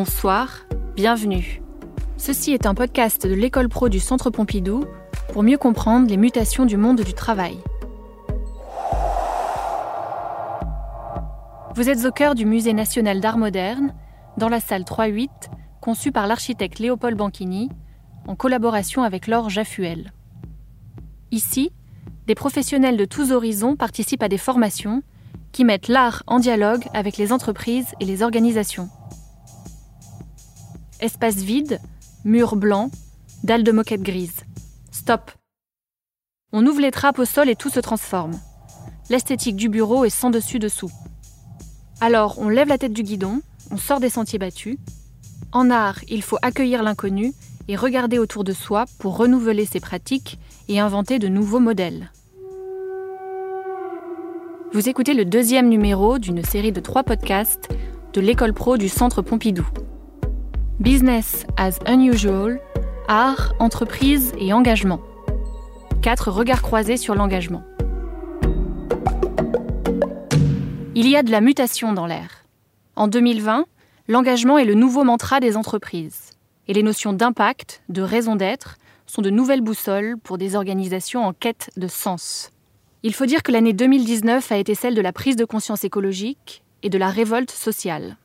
bonsoir, bienvenue. Ceci est un podcast de l'école pro du Centre Pompidou pour mieux comprendre les mutations du monde du travail. Vous êtes au cœur du Musée national d'art moderne, dans la salle 3-8, conçue par l'architecte Léopold Banchini, en collaboration avec Laure Jaffuel. Ici, des professionnels de tous horizons participent à des formations qui mettent l'art en dialogue avec les entreprises et les organisations. Espace vide, murs blancs, dalles de moquette grises. Stop. On ouvre les trappes au sol et tout se transforme. L'esthétique du bureau est sans dessus dessous. Alors on lève la tête du guidon, on sort des sentiers battus. En art, il faut accueillir l'inconnu et regarder autour de soi pour renouveler ses pratiques et inventer de nouveaux modèles. Vous écoutez le deuxième numéro d'une série de trois podcasts de l'école pro du Centre Pompidou. Business as Unusual, art, entreprise et engagement. Quatre regards croisés sur l'engagement. Il y a de la mutation dans l'air. En 2020, l'engagement est le nouveau mantra des entreprises. Et les notions d'impact, de raison d'être, sont de nouvelles boussoles pour des organisations en quête de sens. Il faut dire que l'année 2019 a été celle de la prise de conscience écologique et de la révolte sociale.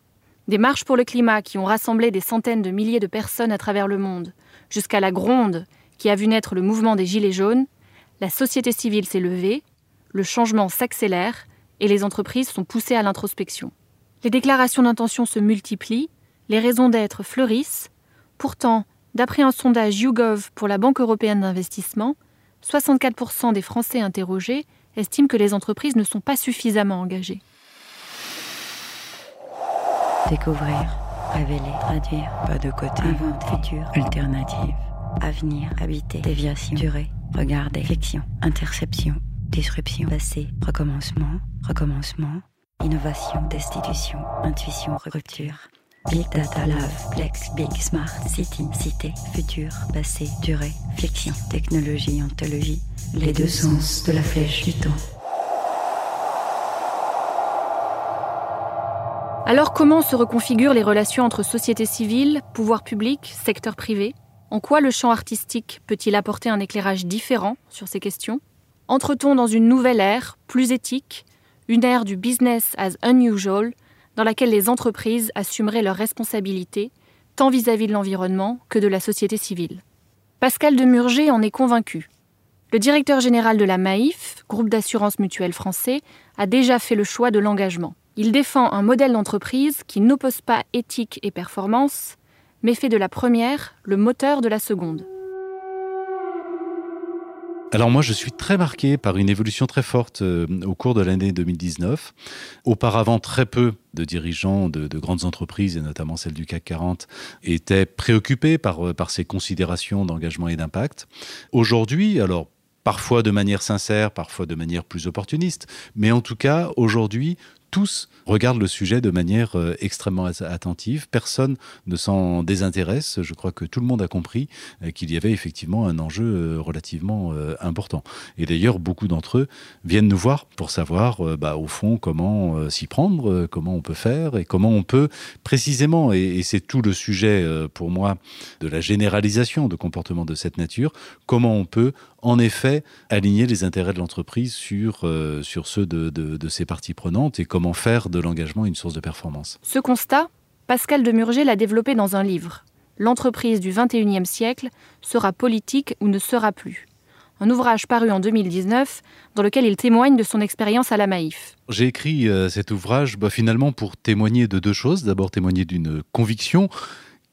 Des marches pour le climat qui ont rassemblé des centaines de milliers de personnes à travers le monde, jusqu'à la gronde qui a vu naître le mouvement des Gilets jaunes, la société civile s'est levée, le changement s'accélère et les entreprises sont poussées à l'introspection. Les déclarations d'intention se multiplient, les raisons d'être fleurissent. Pourtant, d'après un sondage YouGov pour la Banque européenne d'investissement, 64% des Français interrogés estiment que les entreprises ne sont pas suffisamment engagées. Découvrir, révéler, traduire, pas de côté, inventer, futur, alternative, avenir, habiter, déviation, durée, regarder, fiction, interception, disruption, passé, recommencement, recommencement, innovation, destitution, intuition, rupture. Big Data Love, Plex, Big Smart, City, Cité, Futur, Passé, Durée, Fiction, Technologie, Ontologie, les deux sens de la flèche du temps. Alors comment se reconfigurent les relations entre société civile, pouvoir public, secteur privé? En quoi le champ artistique peut-il apporter un éclairage différent sur ces questions? Entre-t-on dans une nouvelle ère, plus éthique, une ère du business as unusual, dans laquelle les entreprises assumeraient leurs responsabilités, tant vis-à-vis de l'environnement que de la société civile? Pascal Demurger en est convaincu. Le directeur général de la MAIF, groupe d'assurance mutuelle français, a déjà fait le choix de l'engagement. Il défend un modèle d'entreprise qui n'oppose pas éthique et performance, mais fait de la première le moteur de la seconde. Alors moi, je suis très marqué par une évolution très forte euh, au cours de l'année 2019. Auparavant, très peu de dirigeants de, de, grandes entreprises, et notamment celles du CAC 40, étaient préoccupés par, euh, par ces considérations d'engagement et d'impact. Aujourd'hui, alors parfois de manière sincère, parfois de manière plus opportuniste, mais en tout cas, aujourd'hui, tous regardent le sujet de manière euh, extrêmement attentive. Personne ne s'en désintéresse. Je crois que tout le monde a compris euh, qu'il y avait effectivement un enjeu euh, relativement important. Et d'ailleurs, beaucoup d'entre eux viennent nous voir pour savoir, bah, au fond, comment s'y prendre, comment on peut faire et comment on peut précisément, et, c'est tout le sujet pour moi de la généralisation de comportements de cette nature, comment on peut en effet aligner les intérêts de l'entreprise sur, sur ceux de, de, de ses parties prenantes et comment faire de l'engagement une source de performance. Ce constat, Pascal Demurger l'a développé dans un livre, L'entreprise du XXIe siècle sera politique ou ne sera plus un ouvrage paru en 2019 dans lequel il témoigne de son expérience à la Maïf. J'ai écrit euh, cet ouvrage bah, finalement pour témoigner de deux choses. D'abord témoigner d'une conviction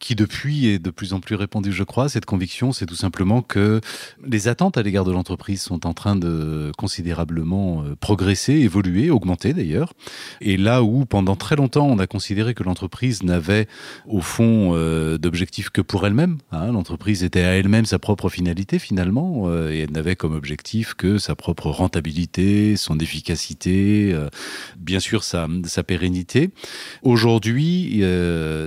qui depuis est de plus en plus répandue, je crois. Cette conviction, c'est tout simplement que les attentes à l'égard de l'entreprise sont en train de considérablement euh, progresser, évoluer, augmenter d'ailleurs. Et là où pendant très longtemps on a considéré que l'entreprise n'avait au fond euh, d'objectif que pour elle-même, hein, l'entreprise était à elle-même sa propre finalité finalement, euh, et elle n'avait comme objectif que sa propre rentabilité, son efficacité, bien sûr sa, sa pérennité. Aujourd'hui,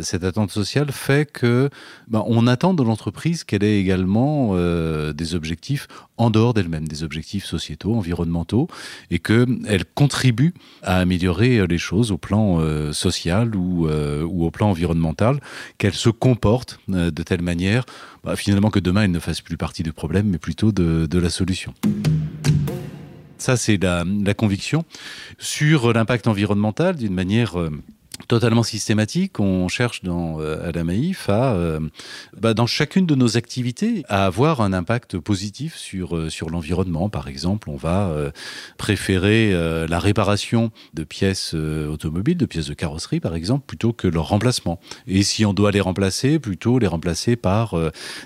cette attente sociale fait que ben, on attend de l'entreprise qu'elle ait également euh, des objectifs en dehors d'elle-même, des objectifs sociétaux, environnementaux, et qu'elle contribue à améliorer euh, les choses au plan euh, social ou, au plan environnemental, qu'elle se comporte de telle manière, bah, finalement, que demain elle ne fasse plus partie du problème, mais plutôt de, la solution. Ça, c'est la, conviction. Sur l'impact environnemental, d'une manière totalement systématique. On cherche dans, euh, à la Maïf euh, bah, dans chacune de nos activités, à avoir un impact positif sur, euh, sur l'environnement. Par exemple, on va préférer la réparation de pièces automobiles, de pièces de carrosserie, par exemple, plutôt que leur remplacement. Et si on doit les remplacer, plutôt les remplacer par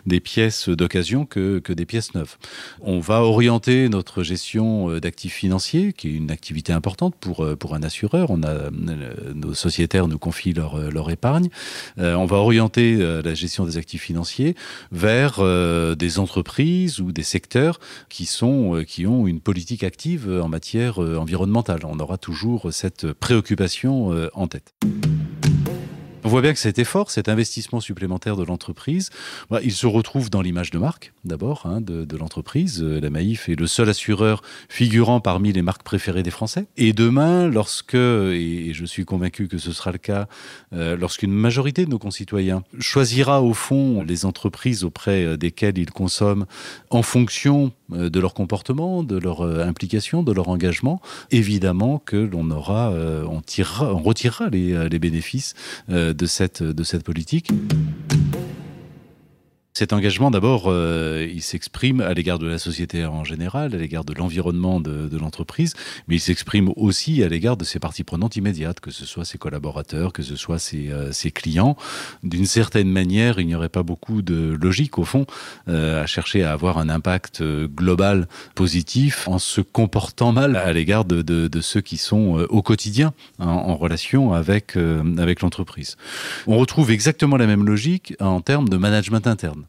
des pièces d'occasion que, que des pièces neuves. On va orienter notre gestion d'actifs financiers, qui est une activité importante pour, pour un assureur. On a nos sociétés nous confient leur, euh, leur épargne. Euh, on va orienter euh, la gestion des actifs financiers vers des entreprises ou des secteurs qui, sont, qui ont une politique active en matière environnementale. On aura toujours cette préoccupation en tête. On voit bien que cet effort, cet investissement supplémentaire de l'entreprise, bah, il se retrouve dans l'image de marque, d'abord, hein, de, l'entreprise. Euh, la Maïf est le seul assureur figurant parmi les marques préférées des Français. Et demain, lorsque, et je suis convaincu que ce sera le cas, euh, lorsqu'une majorité de nos concitoyens choisira au fond les entreprises auprès euh, desquelles ils consomment en fonction de leur comportement, de leur implication, de leur engagement, évidemment que l'on aura, on tirera, on retirera les, les bénéfices de cette, de cette politique. Cet engagement, d'abord, euh, il s'exprime à l'égard de la société en général, à l'égard de l'environnement de, l'entreprise, mais il s'exprime aussi à l'égard de ses parties prenantes immédiates, que ce soit ses collaborateurs, que ce soit ses, euh, clients. D'une certaine manière, il n'y aurait pas beaucoup de logique, au fond, euh, à chercher à avoir un impact global positif en se comportant mal à l'égard de, ceux qui sont au quotidien en, en relation avec, avec l'entreprise. On retrouve exactement la même logique en termes de management interne.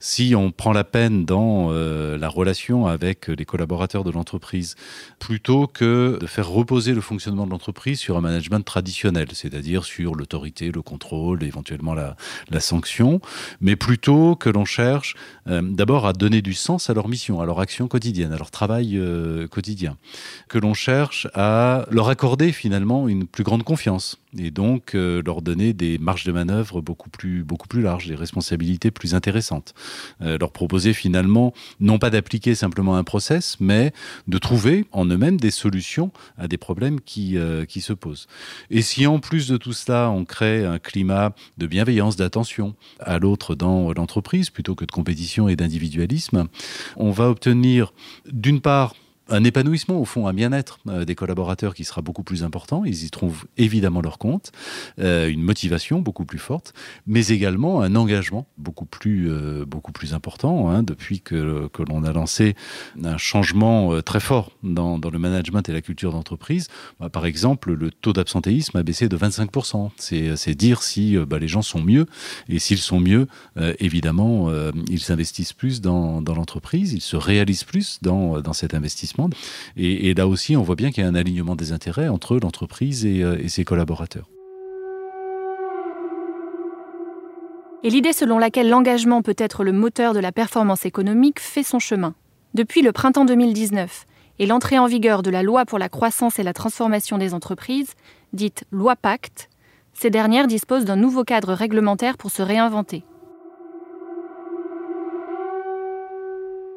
Si on prend la peine dans euh, la relation avec les collaborateurs de l'entreprise, plutôt que de faire reposer le fonctionnement de l'entreprise sur un management traditionnel, c'est-à-dire sur l'autorité, le contrôle, éventuellement la, sanction, mais plutôt que l'on cherche euh, d'abord à donner du sens à leur mission, à leur action quotidienne, à leur travail euh, quotidien, que l'on cherche à leur accorder finalement une plus grande confiance et donc leur donner des marges de manœuvre beaucoup plus, beaucoup plus larges, des responsabilités plus intéressantes. Euh, leur proposer finalement non pas d'appliquer simplement un process, mais de trouver en eux-mêmes des solutions à des problèmes qui, euh, qui se posent. Et si en plus de tout cela, on crée un climat de bienveillance, d'attention à l'autre dans l'entreprise, plutôt que de compétition et d'individualisme, on va obtenir d'une part un épanouissement au fond, un bien-être euh, des collaborateurs qui sera beaucoup plus important. Ils y trouvent évidemment leur compte, euh, une motivation beaucoup plus forte, mais également un engagement beaucoup plus euh, beaucoup plus important hein, depuis que, que l'on a lancé un changement très fort dans, dans le management et la culture d'entreprise. Bah, par exemple, le taux d'absentéisme a baissé de 25%. C'est dire si bah, les gens sont mieux et s'ils sont mieux, évidemment, ils investissent plus dans, dans l'entreprise, ils se réalisent plus dans, dans cet investissement et, là aussi, on voit bien qu'il y a un alignement des intérêts entre l'entreprise euh, et ses collaborateurs. Et l'idée selon laquelle l'engagement peut être le moteur de la performance économique fait son chemin. Depuis le printemps 2019 et l'entrée en vigueur de la loi pour la croissance et la transformation des entreprises, dite loi Pacte, ces dernières disposent d'un nouveau cadre réglementaire pour se réinventer.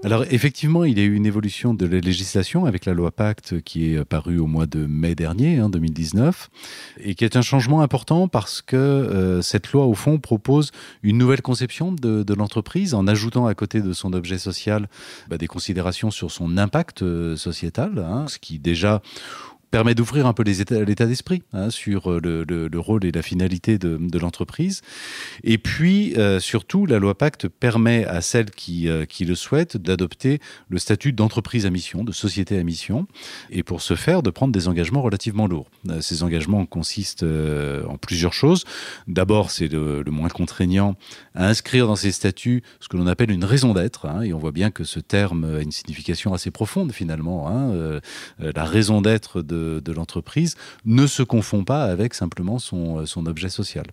Alors effectivement, il y a eu une évolution de la législation avec la loi Pacte qui est parue au mois de mai dernier, hein, 2019, et qui est un changement important parce que euh, cette loi, au fond, propose une nouvelle conception de, de l'entreprise en ajoutant à côté de son objet social bah, des considérations sur son impact euh, sociétal, hein, ce qui déjà permet d'ouvrir un peu l'état d'esprit hein, sur euh, le, le, le, rôle et la finalité de, l'entreprise. Et puis, euh, surtout, la loi Pacte permet à celles qui, euh, qui le souhaitent d'adopter le statut d'entreprise à mission, de société à mission, et pour ce faire, de prendre des engagements relativement lourds. Ces engagements consistent en plusieurs choses. D'abord, c'est le, moins contraignant à inscrire dans ces statuts ce que l'on appelle une raison d'être, hein, et on voit bien que ce terme a une signification assez profonde finalement. Hein, la raison d'être de de, l'entreprise ne se confond pas avec simplement son, euh, son objet social.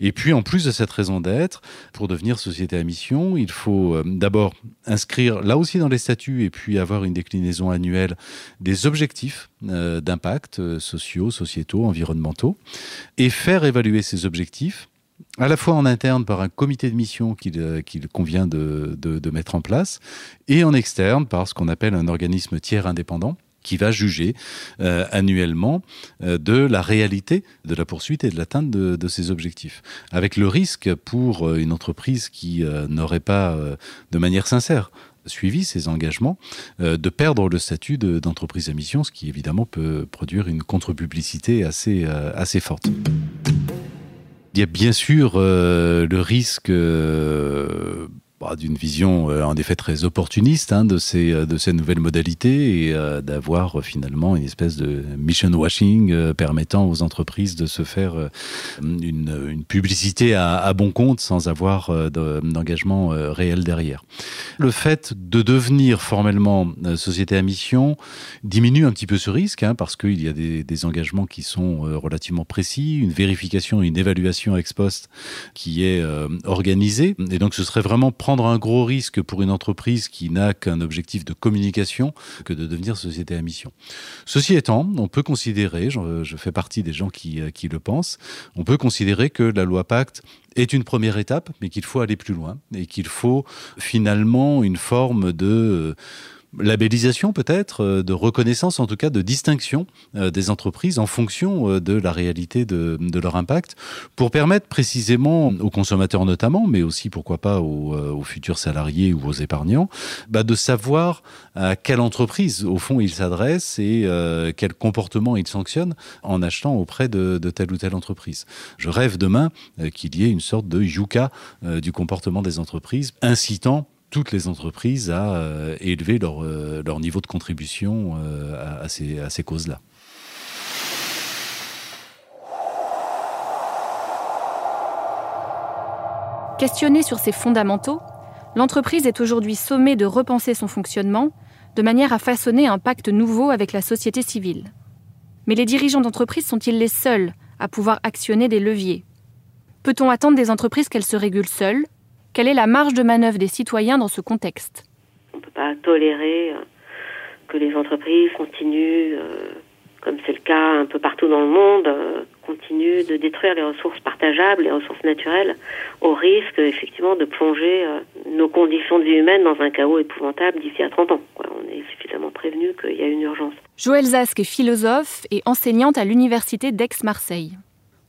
Et puis, en plus de cette raison d'être, pour devenir société à mission, il faut euh, d'abord inscrire là aussi dans les statuts et puis avoir une déclinaison annuelle des objectifs euh, d'impact sociaux, sociétaux, environnementaux et faire évaluer ces objectifs à la fois en interne par un comité de mission qu'il qu convient de, de mettre en place et en externe par ce qu'on appelle un organisme tiers indépendant qui va juger euh, annuellement euh, de la réalité de la poursuite et de l'atteinte de, de ces objectifs. Avec le risque pour euh, une entreprise qui n'aurait pas de manière sincère suivi ces engagements de perdre le statut d'entreprise de, à mission, ce qui évidemment peut produire une contre-publicité assez, assez forte. Il y a bien sûr le risque bah, d'une vision euh, en effet très opportuniste hein, de, ces, euh, de ces nouvelles modalités et euh, d'avoir finalement une espèce de mission washing permettant aux entreprises de se faire une, une publicité à, bon compte sans avoir d'engagement réel derrière. Le fait de devenir formellement société à mission diminue un petit peu ce risque hein, parce qu'il y a des, engagements qui sont relativement précis, une vérification, une évaluation ex post qui est organisée et donc ce serait vraiment prendre un gros risque pour une entreprise qui n'a qu'un objectif de communication que de devenir société à mission. Ceci étant, on peut considérer, je, fais partie des gens qui, euh, qui le pensent, on peut considérer que la loi Pacte est une première étape, mais qu'il faut aller plus loin et qu'il faut finalement une forme de euh, labellisation peut-être, euh, de reconnaissance en tout cas de distinction euh, des entreprises en fonction euh, de la réalité de, leur impact pour permettre précisément aux consommateurs notamment, mais aussi pourquoi pas aux, futurs salariés ou aux épargnants, bah, de savoir à quelle entreprise au fond ils s'adressent et quel comportement ils sanctionnent en achetant auprès de, telle ou telle entreprise. Je rêve demain qu'il y ait une sorte de yuka du comportement des entreprises incitant toutes les entreprises à euh, élever leur, euh, leur niveau de contribution euh, à, à ces, à ces causes-là. Questionnée sur ses fondamentaux, l'entreprise est aujourd'hui sommée de repenser son fonctionnement de manière à façonner un pacte nouveau avec la société civile. Mais les dirigeants d'entreprise sont-ils les seuls à pouvoir actionner des leviers? Peut-on attendre des entreprises qu'elles se régulent seules? Quelle est la marge de manœuvre des citoyens dans ce contexte? On ne peut pas tolérer euh, que les entreprises continuent, euh, comme c'est le cas un peu partout dans le monde, euh, continuent de détruire les ressources partageables, les ressources naturelles, au risque effectivement de plonger nos conditions de vie humaine dans un chaos épouvantable d'ici à 30 ans. On est suffisamment prévenu qu'il y a une urgence. Joël Zask est philosophe et enseignante à l'université d'Aix-Marseille.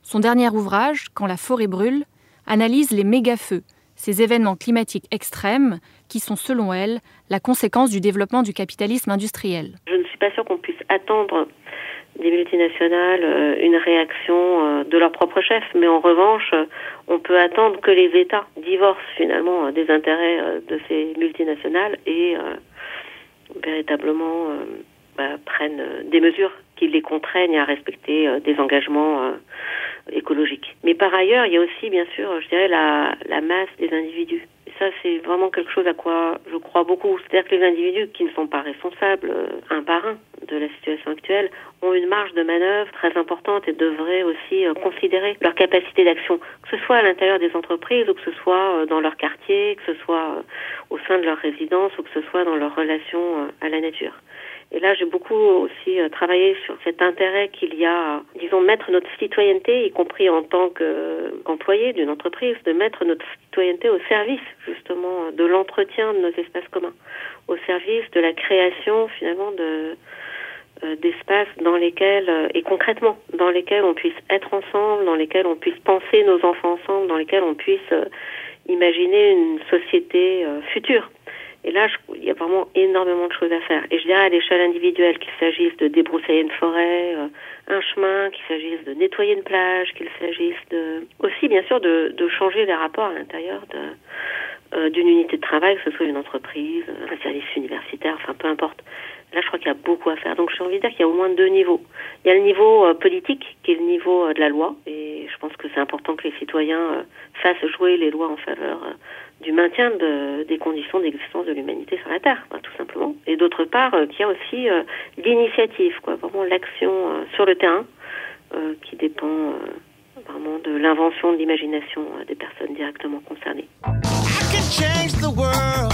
Son dernier ouvrage, Quand la forêt brûle, analyse les méga-feux, ces événements climatiques extrêmes qui sont, selon elle, la conséquence du développement du capitalisme industriel. Je ne suis pas sûre qu'on puisse attendre des multinationales euh, une réaction euh, de leur propre chef, mais en revanche, on peut attendre que les États divorcent finalement des intérêts de ces multinationales et euh, véritablement euh, bah, prennent des mesures qui les contraignent à respecter euh, des engagements euh, écologiques. Mais par ailleurs, il y a aussi, bien sûr, je dirais, la, la masse des individus. Et ça, c'est vraiment quelque chose à quoi je crois beaucoup. C'est-à-dire que les individus qui ne sont pas responsables, euh, un par un, de la situation actuelle, ont une marge de manœuvre très importante et devraient aussi euh, considérer leur capacité d'action, que ce soit à l'intérieur des entreprises ou que ce soit euh, dans leur quartier, que ce soit au sein de leur résidence ou que ce soit dans leur relation à la nature. Et là, j'ai beaucoup aussi euh, travaillé sur cet intérêt qu'il y a, disons, mettre notre citoyenneté, y compris en tant qu'employé d'une entreprise, de mettre notre citoyenneté au service, justement, de l'entretien de nos espaces communs, au service de la création, finalement, de euh, d'espaces dans lesquels, euh, et concrètement, dans lesquels on puisse être ensemble, dans lesquels on puisse penser nos enfants ensemble, dans lesquels on puisse imaginer une société future. Et là, il y a vraiment énormément de choses à faire. Et je dirais à l'échelle individuelle, qu'il s'agisse de débroussailler une forêt, euh, un chemin, qu'il s'agisse de nettoyer une plage, qu'il s'agisse de aussi bien sûr de, de changer les rapports à l'intérieur euh, d'une unité de travail, que ce soit une entreprise, un service universitaire, enfin peu importe. Là, je crois qu'il y a beaucoup à faire. Donc, j'ai envie de dire qu'il y a au moins deux niveaux. Il y a le niveau euh, politique, qui est le niveau de la loi, et je pense que c'est important que les citoyens fassent jouer les lois en faveur du maintien de, des conditions d'existence de l'humanité sur la Terre, tout simplement. Et d'autre part, euh, qu'il y a aussi euh, l'initiative, quoi, vraiment l'action euh, sur le terrain, qui dépend vraiment de l'invention, de l'imagination des personnes directement concernées. I can change the world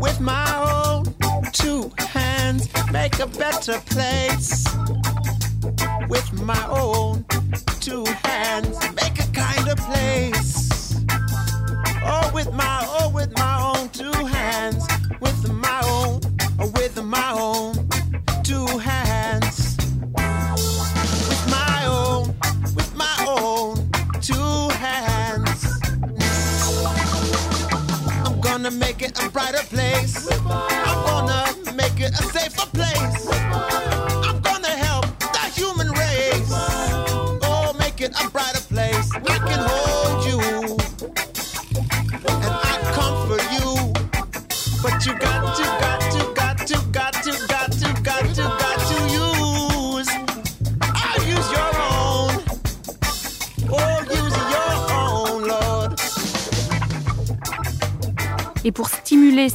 with my own two hands, make a better place. With my own two hands, make a place. Oh, with my, oh, with my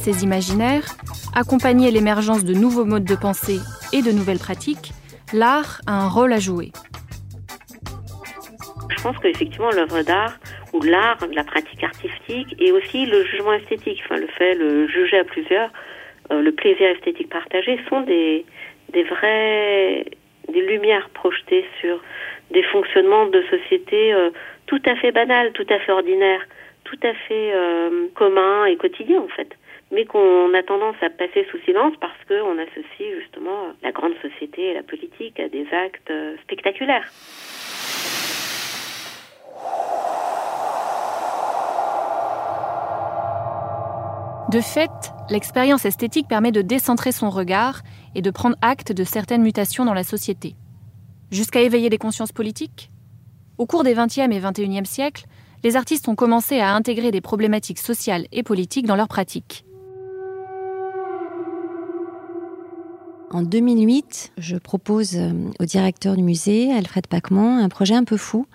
ces imaginaires, accompagner l'émergence de nouveaux modes de pensée et de nouvelles pratiques, l'art a un rôle à jouer. Je pense qu'effectivement, l'œuvre d'art ou l'art, la pratique artistique et aussi le jugement esthétique, enfin le fait de juger à plusieurs, euh, le plaisir esthétique partagé sont des, des vrais des lumières projetées sur des fonctionnements de société euh, tout à fait banals, tout à fait ordinaires, tout à fait euh, communs et quotidiens en fait, mais qu'on a tendance à passer sous silence parce qu'on associe justement la grande société et la politique à des actes spectaculaires. De fait, l'expérience esthétique permet de décentrer son regard et de prendre acte de certaines mutations dans la société. Jusqu'à éveiller des consciences politiques? Au cours des XXe et XXIe siècles, les artistes ont commencé à intégrer des problématiques sociales et politiques dans leurs pratiques. En 2008, je propose euh, au directeur du musée, Alfred Pacman, un projet un peu fou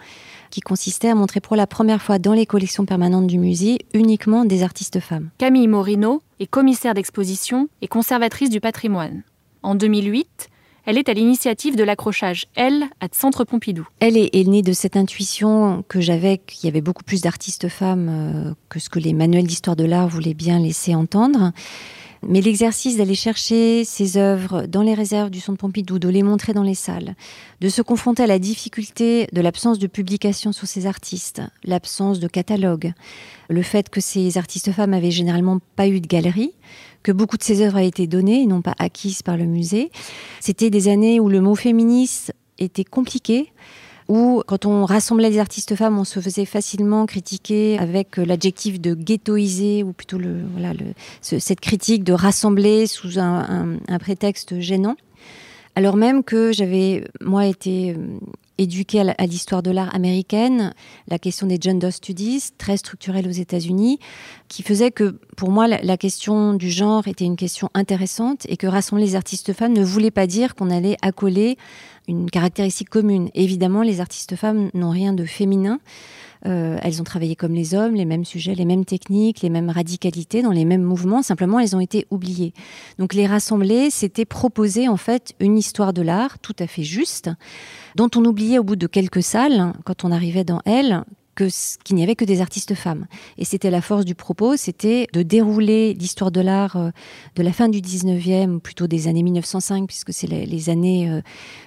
qui consistait à montrer pour la première fois dans les collections permanentes du musée uniquement des artistes femmes. Camille Morino est commissaire d'exposition et conservatrice du patrimoine. En 2008, elle est à l'initiative de l'accrochage Elle à Centre Pompidou. Elle est, née de cette intuition que j'avais qu'il y avait beaucoup plus d'artistes femmes euh, que ce que les manuels d'histoire de l'art voulaient bien laisser entendre. Mais l'exercice d'aller chercher ces œuvres dans les réserves du Centre Pompidou, de les montrer dans les salles, de se confronter à la difficulté de l'absence de publication sur ces artistes, l'absence de catalogue, le fait que ces artistes femmes avaient généralement pas eu de galerie, que beaucoup de ces œuvres avaient été données et non pas acquises par le musée. C'était des années où le mot féministe était compliqué où quand on rassemblait les artistes femmes, on se faisait facilement critiquer avec l'adjectif de ghettoiser, ou plutôt cette critique de rassembler sous un, un, prétexte gênant. Alors même que j'avais, moi, été éduquée à l'histoire de l'art américaine, la question des gender studies, très structurelle aux États-Unis, qui faisait que pour moi la, question du genre était une question intéressante et que rassembler les artistes femmes ne voulait pas dire qu'on allait accoler une caractéristique commune. Évidemment, les artistes femmes n'ont rien de féminin. Euh, elles ont travaillé comme les hommes, les mêmes sujets, les mêmes techniques, les mêmes radicalités, dans les mêmes mouvements. Simplement, elles ont été oubliées. Donc, les rassembler, c'était proposer en fait une histoire de l'art tout à fait juste, dont on oubliait au bout de quelques salles, quand on arrivait dans elle, qu'il n'y avait que des artistes femmes. Et c'était la force du propos, c'était de dérouler l'histoire de l'art euh, de la fin du 19e, plutôt des années 1905, puisque c'est les, années euh,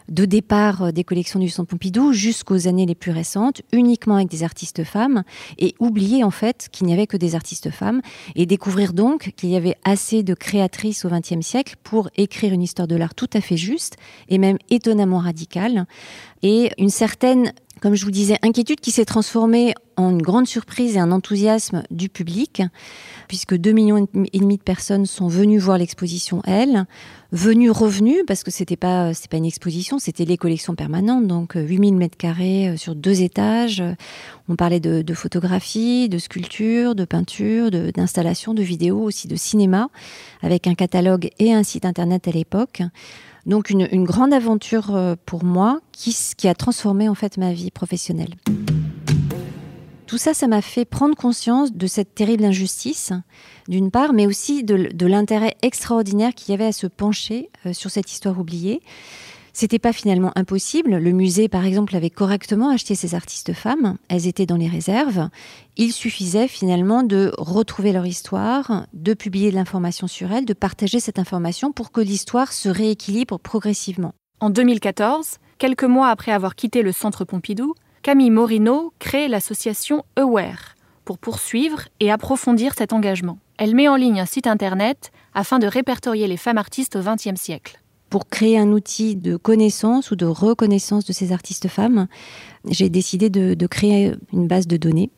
de départ euh, des collections du Centre Pompidou, jusqu'aux années les plus récentes, uniquement avec des artistes femmes, et oublier en fait qu'il n'y avait que des artistes femmes, et découvrir donc qu'il y avait assez de créatrices au XXe siècle pour écrire une histoire de l'art tout à fait juste, et même étonnamment radicale, et une certaine comme je vous disais, inquiétude qui s'est transformée en une grande surprise et un enthousiasme du public, puisque 2 millions et demi de personnes sont venues voir l'exposition Elle, venues revenues, parce que c'était pas pas une exposition, c'était les collections permanentes, donc 8000 euh, mètres carrés euh, sur deux étages. On parlait de, photographie, de sculpture, de peinture, d'installation, de, de vidéo, aussi de cinéma, avec un catalogue et un site internet à l'époque. Donc une, grande aventure euh, pour moi qui, a transformé en fait ma vie professionnelle. Tout ça, ça m'a fait prendre conscience de cette terrible injustice, d'une part, mais aussi de l'intérêt extraordinaire qu'il y avait à se pencher euh, sur cette histoire oubliée. C'était pas finalement impossible. Le musée, par exemple, avait correctement acheté ces artistes femmes. Elles étaient dans les réserves. Il suffisait finalement de retrouver leur histoire, de publier de l'information sur elles, de partager cette information pour que l'histoire se rééquilibre progressivement. En 2014, quelques mois après avoir quitté le Centre Pompidou, Camille Morino crée l'association Aware pour poursuivre et approfondir cet engagement. Elle met en ligne un site internet afin de répertorier les femmes artistes au XXe siècle pour créer un outil de connaissance ou de reconnaissance de ces artistes femmes, j'ai décidé de, créer une base de données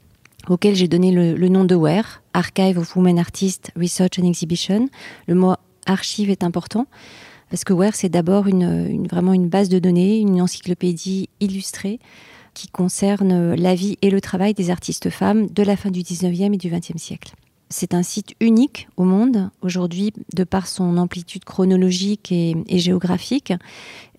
auquel j'ai donné le, nom de WARE, Archive of Women Artists Research and Exhibition. Le mot archive est important parce que WARE, c'est d'abord vraiment une base de données, une encyclopédie illustrée qui concerne la vie et le travail des artistes femmes de la fin du 19e et du 20e siècle. C'est un site unique au monde aujourd'hui de par son amplitude chronologique et, géographique,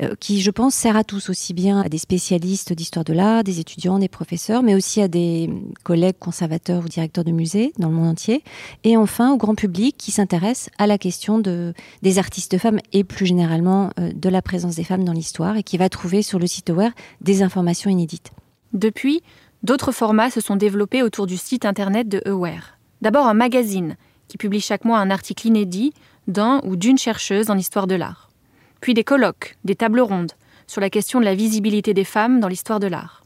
euh, qui je pense sert à tous, aussi bien à des spécialistes d'histoire de l'art, des étudiants, des professeurs, mais aussi à des collègues conservateurs ou directeurs de musées dans le monde entier, et enfin au grand public qui s'intéresse à la question de, des artistes femmes et plus généralement euh, de la présence des femmes dans l'histoire et qui va trouver sur le site Aware des informations inédites. Depuis, d'autres formats se sont développés autour du site internet de Aware. D'abord un magazine, qui publie chaque mois un article inédit d'un ou d'une chercheuse en histoire de l'art. Puis des colloques, des tables rondes, sur la question de la visibilité des femmes dans l'histoire de l'art.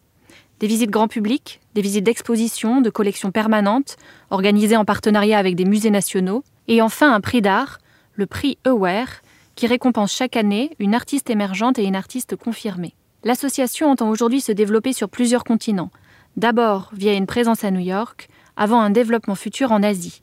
Des visites grand public, des visites d'exposition, de collections permanentes, organisées en partenariat avec des musées nationaux, et enfin un prix d'art, le prix Aware, qui récompense chaque année une artiste émergente et une artiste confirmée. L'association entend aujourd'hui se développer sur plusieurs continents, d'abord via une présence à New York, avant un développement futur en Asie.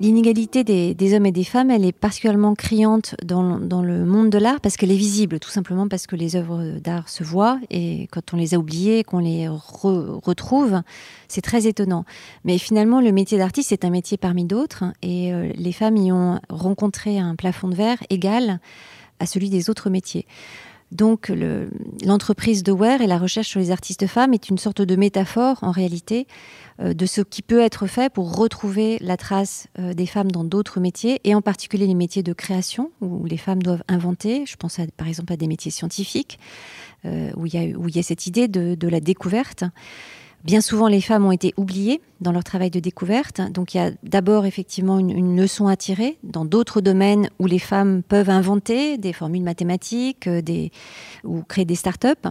L'inégalité des, hommes et des femmes, elle est particulièrement criante dans, le monde de l'art parce qu'elle est visible, tout simplement parce que les œuvres d'art se voient et quand on les a oubliées, qu'on les retrouve, c'est très étonnant. Mais finalement, le métier d'artiste est un métier parmi d'autres et euh, les femmes y ont rencontré un plafond de verre égal à celui des autres métiers. Donc l'entreprise de Ware et la recherche sur les artistes femmes est une sorte de métaphore en réalité euh, de ce qui peut être fait pour retrouver la trace euh, des femmes dans d'autres métiers et en particulier les métiers de création où les femmes doivent inventer. Je pense par exemple à des métiers scientifiques euh, où, il y a, cette idée de la découverte. Bien souvent, les femmes ont été oubliées dans leur travail de découverte. Donc, il y a d'abord effectivement une, leçon à tirer dans d'autres domaines où les femmes peuvent inventer des formules mathématiques euh, ou créer des start-up.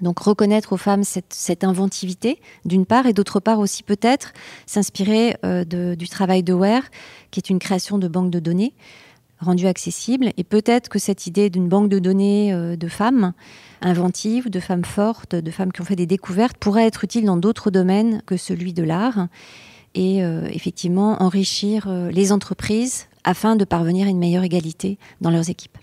Donc, reconnaître aux femmes cette, inventivité, d'une part, et d'autre part aussi peut-être s'inspirer euh, du travail de Ware, qui est une création de banque de données rendue accessible. Et peut-être que cette idée d'une banque de données euh, de femmes inventives, de femmes fortes, de femmes qui ont fait des découvertes, pourrait être utile dans d'autres domaines que celui de l'art et euh, effectivement enrichir euh, les entreprises afin de parvenir à une meilleure égalité dans leurs équipes.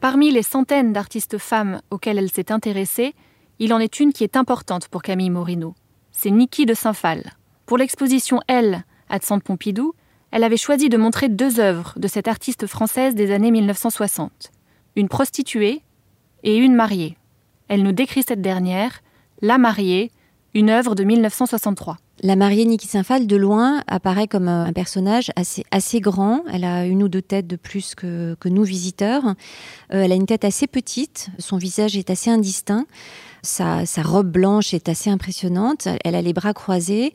Parmi les centaines d'artistes femmes auxquelles elle s'est intéressée, il en est une qui est importante pour Camille Morino. C'est Niki de Saint-Phal. Pour l'exposition Elle à Centre Pompidou, elle avait choisi de montrer deux œuvres de cette artiste française des années 1960. Une prostituée et une mariée. Elle nous décrit cette dernière, la mariée, une œuvre de 1963. La mariée Niki Saint-Phal, de loin, apparaît comme un personnage assez, assez grand. Elle a une ou deux têtes de plus que, que nous, visiteurs. Euh, elle a une tête assez petite. Son visage est assez indistinct. Sa, sa, robe blanche est assez impressionnante. Elle a les bras croisés.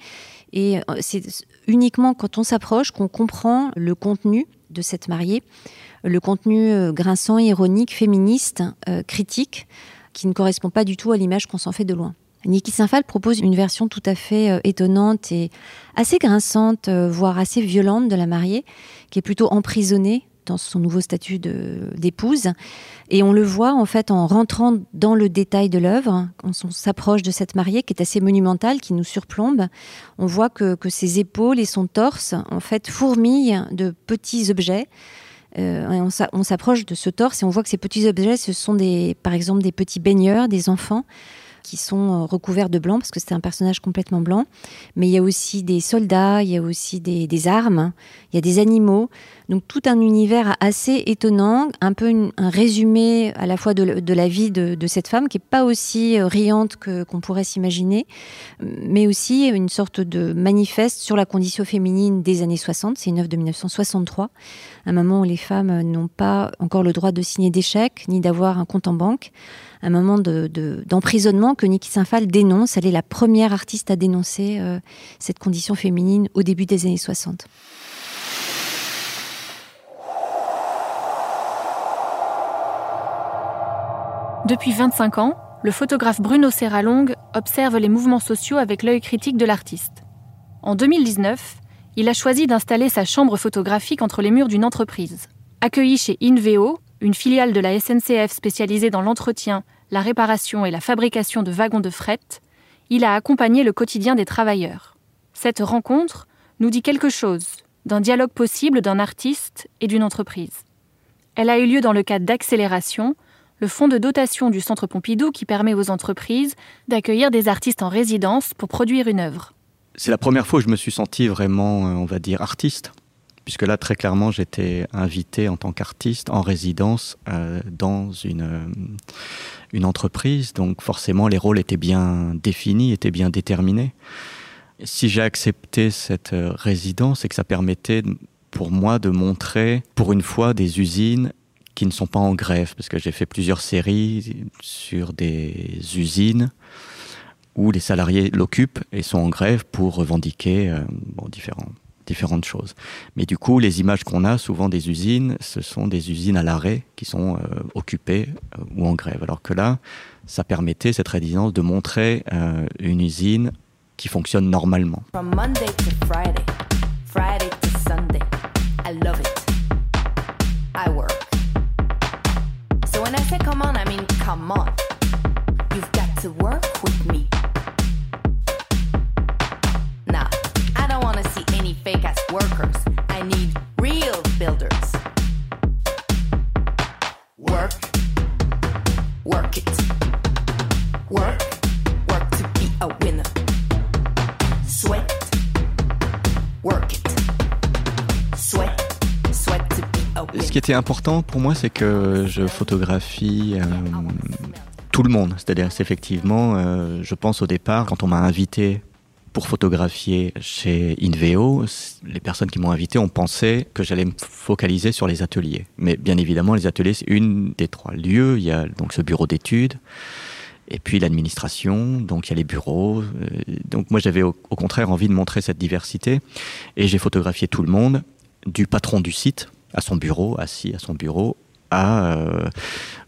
Et euh, c'est uniquement quand on s'approche qu'on comprend le contenu de cette mariée, le contenu euh, grinçant, ironique, féministe, critique, qui ne correspond pas du tout à l'image qu'on s'en fait de loin. Niki Saint-Phal propose une version tout à fait euh, étonnante et assez grinçante, euh, voire assez violente de la mariée, qui est plutôt emprisonnée dans son nouveau statut d'épouse. Et on le voit en fait en rentrant dans le détail de l'œuvre, quand on s'approche de cette mariée qui est assez monumentale, qui nous surplombe, on voit que, ses épaules et son torse en fait fourmillent de petits objets. Euh, on s'approche de ce torse et on voit que ces petits objets, ce sont des, par exemple des petits baigneurs, des enfants qui sont euh, recouverts de blanc parce que c'est un personnage complètement blanc. Mais il y a aussi des soldats, il y a aussi des, armes, il y a des animaux. Donc tout un univers assez étonnant, un peu un résumé à la fois de, la vie de, cette femme qui est pas aussi euh, riante que qu'on pourrait s'imaginer, mais aussi une sorte de manifeste sur la condition féminine des années 60. C'est une œuvre de 1963, un moment où les femmes n'ont pas encore le droit de signer chèques ni d'avoir un compte en banque un moment d'emprisonnement que Niki Saint-Phal dénonce. Elle est la première artiste à dénoncer euh, cette condition féminine au début des années 60. Depuis 25 ans, le photographe Bruno Serralong observe les mouvements sociaux avec l'œil critique de l'artiste. En 2019, il a choisi d'installer sa chambre photographique entre les murs d'une entreprise. Accueilli chez Inveo, une filiale de la SNCF spécialisée dans l'entretien, la réparation et la fabrication de wagons de fret, il a accompagné le quotidien des travailleurs. Cette rencontre nous dit quelque chose d'un dialogue possible d'un artiste et d'une entreprise. Elle a eu lieu dans le cadre d'Accélération, le fonds de dotation du Centre Pompidou qui permet aux entreprises d'accueillir des artistes en résidence pour produire une œuvre. C'est la première fois que je me suis senti vraiment, euh, on va dire, artiste puisque là, très clairement, j'étais invité en tant qu'artiste en résidence euh, dans une, euh, une entreprise. Donc forcément, les rôles étaient bien définis, étaient bien déterminés. Si j'ai accepté cette euh, résidence, c'est que ça permettait pour moi de montrer, pour une fois, des usines qui ne sont pas en grève, parce que j'ai fait plusieurs séries sur des usines où les salariés l'occupent et sont en grève pour revendiquer différents différentes choses. Mais du coup, les images qu'on a souvent des usines, ce sont des usines à l'arrêt qui sont euh, occupées euh, ou en grève. Alors que là, ça permettait, cette résidence, de montrer euh, une usine qui fonctionne normalement. So when I say come on, I mean come on. You've got to work with me. Workers. I need real builders. Work, work it. Work, work to be a winner. Sweat, work it. Sweat, sweat to be a winner. Ce qui était important pour moi, c'est que je photographie. Euh, tout le monde. C'est-à-dire, c'est effectivement, euh, je pense au départ, quand on m'a invité pour photographier chez Inveo, les personnes qui m'ont invité ont pensé que j'allais me focaliser sur les ateliers. Mais bien évidemment, les ateliers, c'est une des trois lieux. Il y a donc ce bureau d'études, et puis l'administration, donc il y a les bureaux. Euh, donc moi, j'avais au, contraire envie de montrer cette diversité, et j'ai photographié tout le monde, du patron du site à son bureau, assis à son bureau, à euh,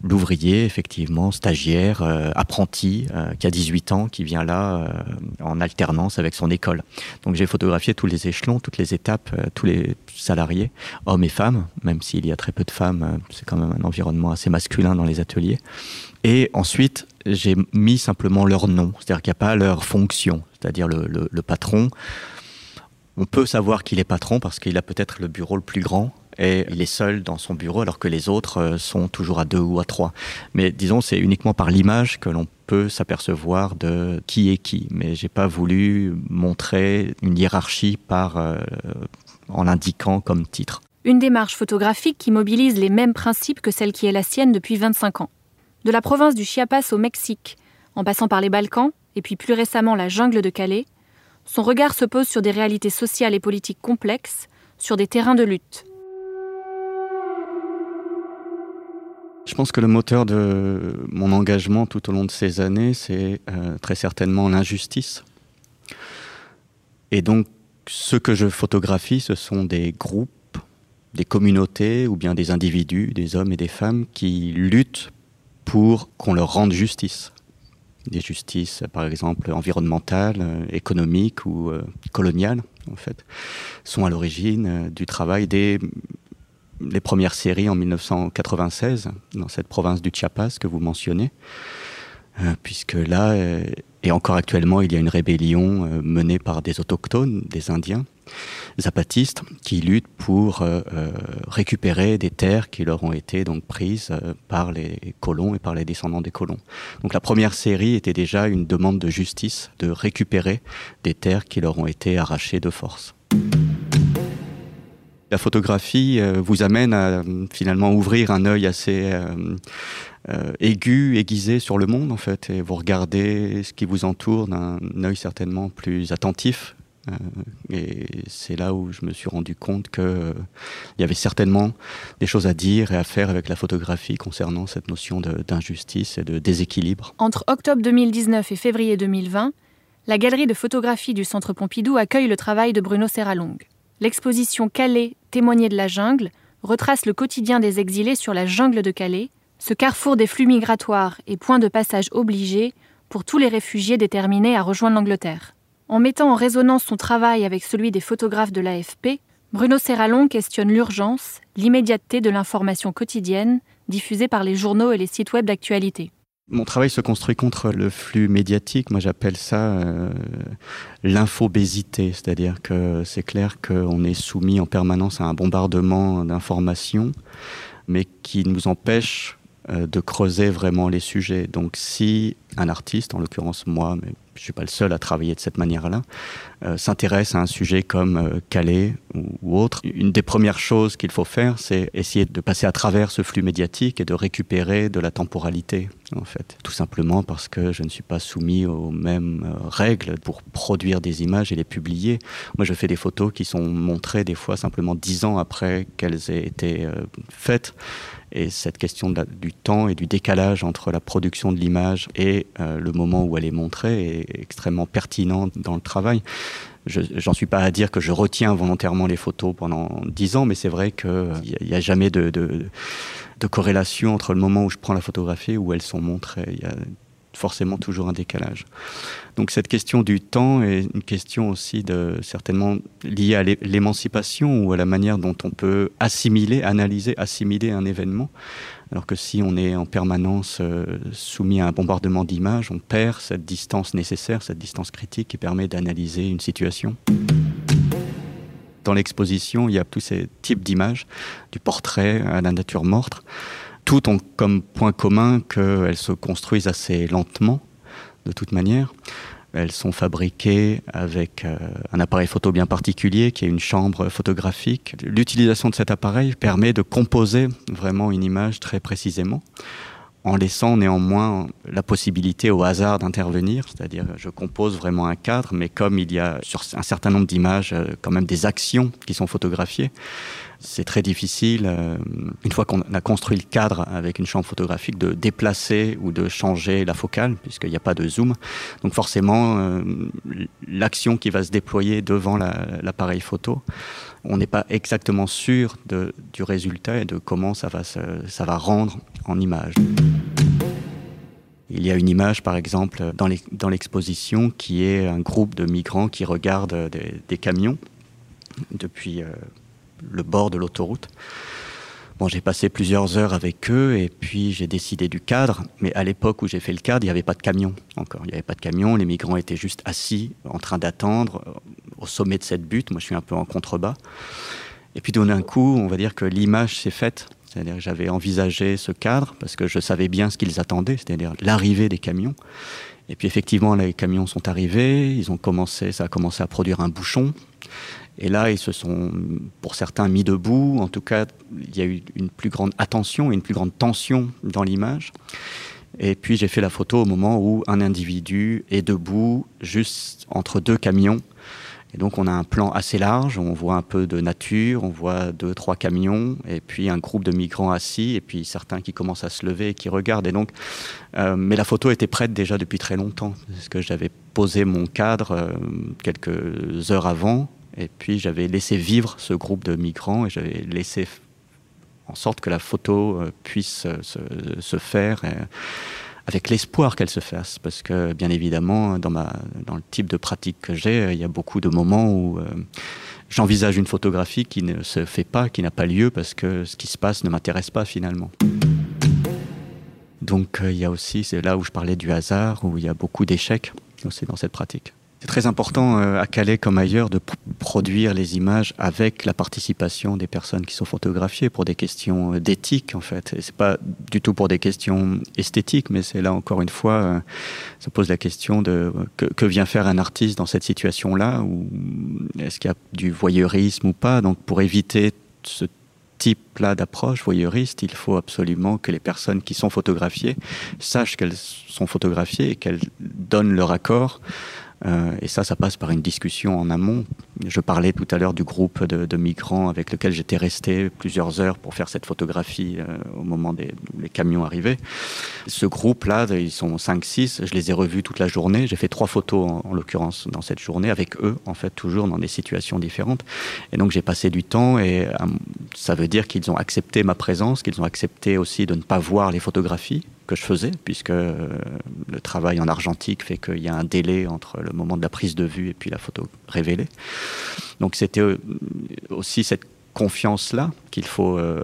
l'ouvrier, effectivement, stagiaire, euh, apprenti, euh, qui a 18 ans, qui vient là en alternance avec son école. Donc j'ai photographié tous les échelons, toutes les étapes, tous les salariés, hommes et femmes, même s'il y a très peu de femmes, c'est quand même un environnement assez masculin dans les ateliers. Et ensuite, j'ai mis simplement leur nom, c'est-à-dire qu'il n'y a pas leur fonction, c'est-à-dire le, le patron. On peut savoir qu'il est patron parce qu'il a peut-être le bureau le plus grand, et il est seul dans son bureau alors que les autres euh, sont toujours à deux ou à trois. Mais disons, c'est uniquement par l'image que l'on peut s'apercevoir de qui est qui. Mais j'ai pas voulu montrer une hiérarchie par, euh, en l'indiquant comme titre. Une démarche photographique qui mobilise les mêmes principes que celle qui est la sienne depuis 25 ans. De la province du Chiapas au Mexique, en passant par les Balkans et puis plus récemment la jungle de Calais, son regard se pose sur des réalités sociales et politiques complexes, sur des terrains de lutte. Je pense que le moteur de mon engagement tout au long de ces années, c'est euh, très certainement l'injustice. Et donc, ce que je photographie, ce sont des groupes, des communautés ou bien des individus, des hommes et des femmes qui luttent pour qu'on leur rende justice. Des justices, par exemple, environnementales, euh, économiques ou euh, coloniales, en fait, sont à l'origine du travail des les premières séries en 1996 dans cette province du Chiapas que vous mentionnez, euh, puisque là, euh, et encore actuellement, il y a une rébellion euh, menée par des autochtones, des Indiens, zapatistes, qui luttent pour récupérer des terres qui leur ont été donc prises par les colons et par les descendants des colons. Donc la première série était déjà une demande de justice, de récupérer des terres qui leur ont été arrachées de force. La photographie euh, vous amène à euh, finalement ouvrir un œil assez euh, aigu, aiguisé sur le monde en fait, et vous regardez ce qui vous entoure d'un œil certainement plus attentif. Et c'est là où je me suis rendu compte euh, il y avait certainement des choses à dire et à faire avec la photographie concernant cette notion d'injustice et de déséquilibre. Entre octobre 2019 et février 2020, la galerie de photographie du Centre Pompidou accueille le travail de Bruno Serralong. L'exposition Calais, témoigner de la jungle, retrace le quotidien des exilés sur la jungle de Calais, ce carrefour des flux migratoires et point de passage obligé pour tous les réfugiés déterminés à rejoindre l'Angleterre. En mettant en résonance son travail avec celui des photographes de l'AFP, Bruno Serralong questionne l'urgence, l'immédiateté de l'information quotidienne diffusée par les journaux et les sites web d'actualité. Mon travail se construit contre le flux médiatique. Moi, j'appelle ça euh, l'infobésité, c'est-à-dire que c'est clair qu'on est soumis en permanence à un bombardement d'informations, mais qui nous empêche euh, de creuser vraiment les sujets. Donc, si un artiste, en l'occurrence moi, mais je suis pas le seul à travailler de cette manière-là, euh, s'intéresse à un sujet comme euh, Calais ou, autre, une des premières choses qu'il faut faire, c'est essayer de passer à travers ce flux médiatique et de récupérer de la temporalité, en fait. Tout simplement parce que je ne suis pas soumis aux mêmes euh, règles pour produire des images et les publier. Moi, je fais des photos qui sont montrées des fois simplement dix ans après qu'elles aient été euh, faites. Et cette question du temps et du décalage entre la production de l'image et euh, le moment où elle est montrée est extrêmement pertinente dans le travail. Je j'en suis pas à dire que je retiens volontairement les photos pendant dix ans, mais c'est vrai qu'il n'y a, a jamais de, de, de corrélation entre le moment où je prends la photographie et où elles sont montrées. Il y a forcément toujours un décalage. Donc cette question du temps est une question aussi de certainement liée à l'é- l'émancipation ou à la manière dont on peut assimiler, analyser, assimiler un événement. Alors que si on est en permanence euh, soumis à un bombardement d'images, on perd cette distance nécessaire, cette distance critique qui permet d'analyser une situation. Dans l'exposition, il y a tous ces types d'images, du portrait à la nature morte. Toutes ont comme point commun qu'elles se construisent assez lentement, de toute manière. Elles sont fabriquées avec euh, un appareil photo bien particulier qui est une chambre photographique. L'utilisation de cet appareil permet de composer vraiment une image très précisément en laissant néanmoins la possibilité au hasard d'intervenir, c'est-à-dire je compose vraiment un cadre, mais comme il y a sur un certain nombre d'images euh, quand même des actions qui sont photographiées, c'est très difficile, euh, une fois qu'on a construit le cadre avec une chambre photographique, de déplacer ou de changer la focale, puisqu'il n'y a pas de zoom. Donc forcément, euh, l'action qui va se déployer devant la- l'appareil photo, on n'est pas exactement sûr du résultat et de comment ça va, se, ça va rendre en image. Il y a une image, par exemple, dans l'ex- dans l'exposition qui est un groupe de migrants qui regardent des, des camions depuis euh, le bord de l'autoroute. Bon, j'ai passé plusieurs heures avec eux et puis j'ai décidé du cadre. Mais à l'époque où j'ai fait le cadre, il n'y avait pas de camion encore. Il n'y avait pas de camion. Les migrants étaient juste assis, en train d'attendre euh, au sommet de cette butte. Moi, je suis un peu en contrebas. Et puis d'un coup, on va dire que l'image s'est faite. C'est-à-dire que j'avais envisagé ce cadre parce que je savais bien ce qu'ils attendaient, c'est-à-dire l'arrivée des camions. Et puis effectivement, les camions sont arrivés, ils ont commencé, ça a commencé à produire un bouchon. Et là, ils se sont, pour certains, mis debout. En tout cas, il y a eu une plus grande attention et une plus grande tension dans l'image. Et puis j'ai fait la photo au moment où un individu est debout juste entre deux camions. Et donc on a un plan assez large, on voit un peu de nature, on voit deux, trois camions, et puis un groupe de migrants assis, et puis certains qui commencent à se lever et qui regardent. Et donc, euh, mais la photo était prête déjà depuis très longtemps, parce que j'avais posé mon cadre euh, quelques heures avant, et puis j'avais laissé vivre ce groupe de migrants, et j'avais laissé en sorte que la photo euh, puisse euh, se, faire euh, avec l'espoir qu'elle se fasse. Parce que, bien évidemment, dans, dans le type de pratique que j'ai, il y a beaucoup de moments où j'envisage une photographie qui ne se fait pas, qui n'a pas lieu, parce que ce qui se passe ne m'intéresse pas finalement. Donc il y a aussi, c'est là où je parlais du hasard, où il y a beaucoup d'échecs aussi dans cette pratique. C'est très important euh, à Calais comme ailleurs de produire les images avec la participation des personnes qui sont photographiées pour des questions euh, d'éthique en fait. Et c'est pas du tout pour des questions esthétiques, mais c'est là encore une fois, euh, ça pose la question de que, que, vient faire un artiste dans cette situation-là, ou est-ce qu'il y a du voyeurisme ou pas? Donc pour éviter ce type-là d'approche voyeuriste, il faut absolument que les personnes qui sont photographiées sachent qu'elles sont photographiées et qu'elles donnent leur accord euh, et ça, ça passe par une discussion en amont. Je parlais tout à l'heure du groupe de, migrants avec lequel j'étais resté plusieurs heures pour faire cette photographie euh, au moment des les camions arrivaient. Ce groupe-là, ils sont 5-6, je les ai revus toute la journée. J'ai fait trois photos en, en l'occurrence dans cette journée avec eux, en fait, toujours dans des situations différentes. Et donc j'ai passé du temps et euh, ça veut dire qu'ils ont accepté ma présence, qu'ils ont accepté aussi de ne pas voir les photographies que je faisais, puisque euh, le travail en argentique fait qu'il y a un délai entre le moment de la prise de vue et puis la photo révélée. Donc c'était euh, aussi cette confiance-là qu'il faut euh,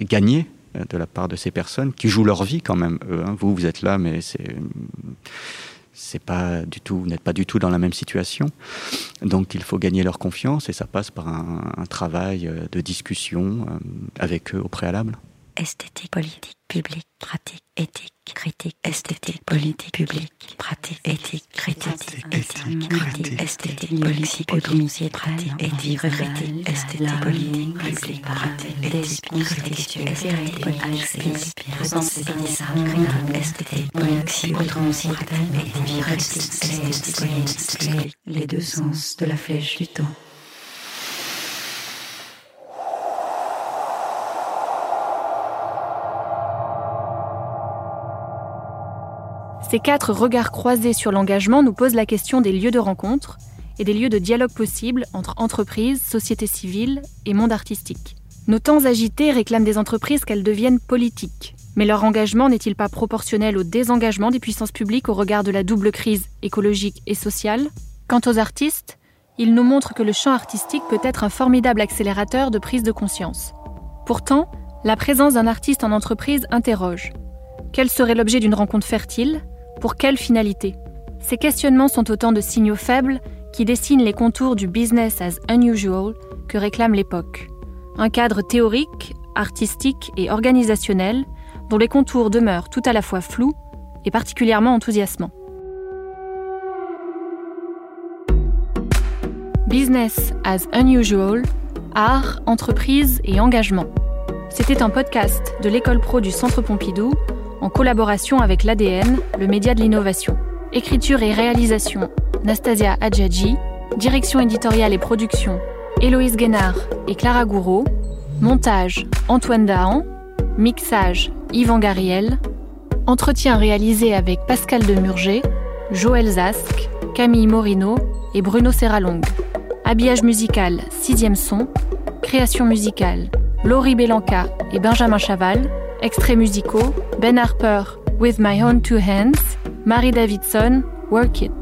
gagner de la part de ces personnes qui jouent leur vie quand même. Hein. Vous, vous êtes là, mais c'est c'est pas du tout, vous n'êtes pas du tout dans la même situation. Donc il faut gagner leur confiance et ça passe par un travail de discussion avec eux au préalable. Esthétique, politique, public, pratique, éthique, critique, esthétique, politique, public, pratique, éthique, critique, éthique, critique, esthétique, politique, autonomie, pratique, éthique, critique, esthétique, politique, public, pratique, éthique, critique, esthétique, politique, esthétique, politique, autonomie, pratique, éthique, esthétique, politique, les deux sens de la flèche du temps. Ces quatre regards croisés sur l'engagement nous posent la question des lieux de rencontre et des lieux de dialogue possibles entre entreprises, société civile et monde artistique. Nos temps agités réclament des entreprises qu'elles deviennent politiques. Mais leur engagement n'est-il pas proportionnel au désengagement des puissances publiques au regard de la double crise écologique et sociale? Quant aux artistes, ils nous montrent que le champ artistique peut être un formidable accélérateur de prise de conscience. Pourtant, la présence d'un artiste en entreprise interroge. Quel serait l'objet d'une rencontre fertile? Pour quelle finalité? Ces questionnements sont autant de signaux faibles qui dessinent les contours du business as unusual que réclame l'époque. Un cadre théorique, artistique et organisationnel dont les contours demeurent tout à la fois flous et particulièrement enthousiasmants. Business as unusual, art, entreprise et engagement. C'était un podcast de l'école pro du Centre Pompidou en collaboration avec l'ADN, le média de l'innovation. Écriture et réalisation, Nastasia Adjadji. Direction éditoriale et production, Héloïse Guénard et Clara Gouraud. Montage, Antoine Dahan. Mixage, Yvan Gariel. Entretien réalisé avec Pascal Demurger, Joël Zask, Camille Morino et Bruno Serralong. Habillage musical, sixième son. Création musicale, Laurie Belanca et Benjamin Chaval. Extraits musicaux, Ben Harper, With My Own Two Hands, Marie Davidson, Work It.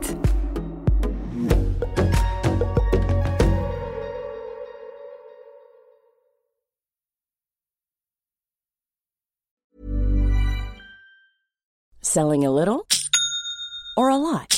Selling a little or a lot?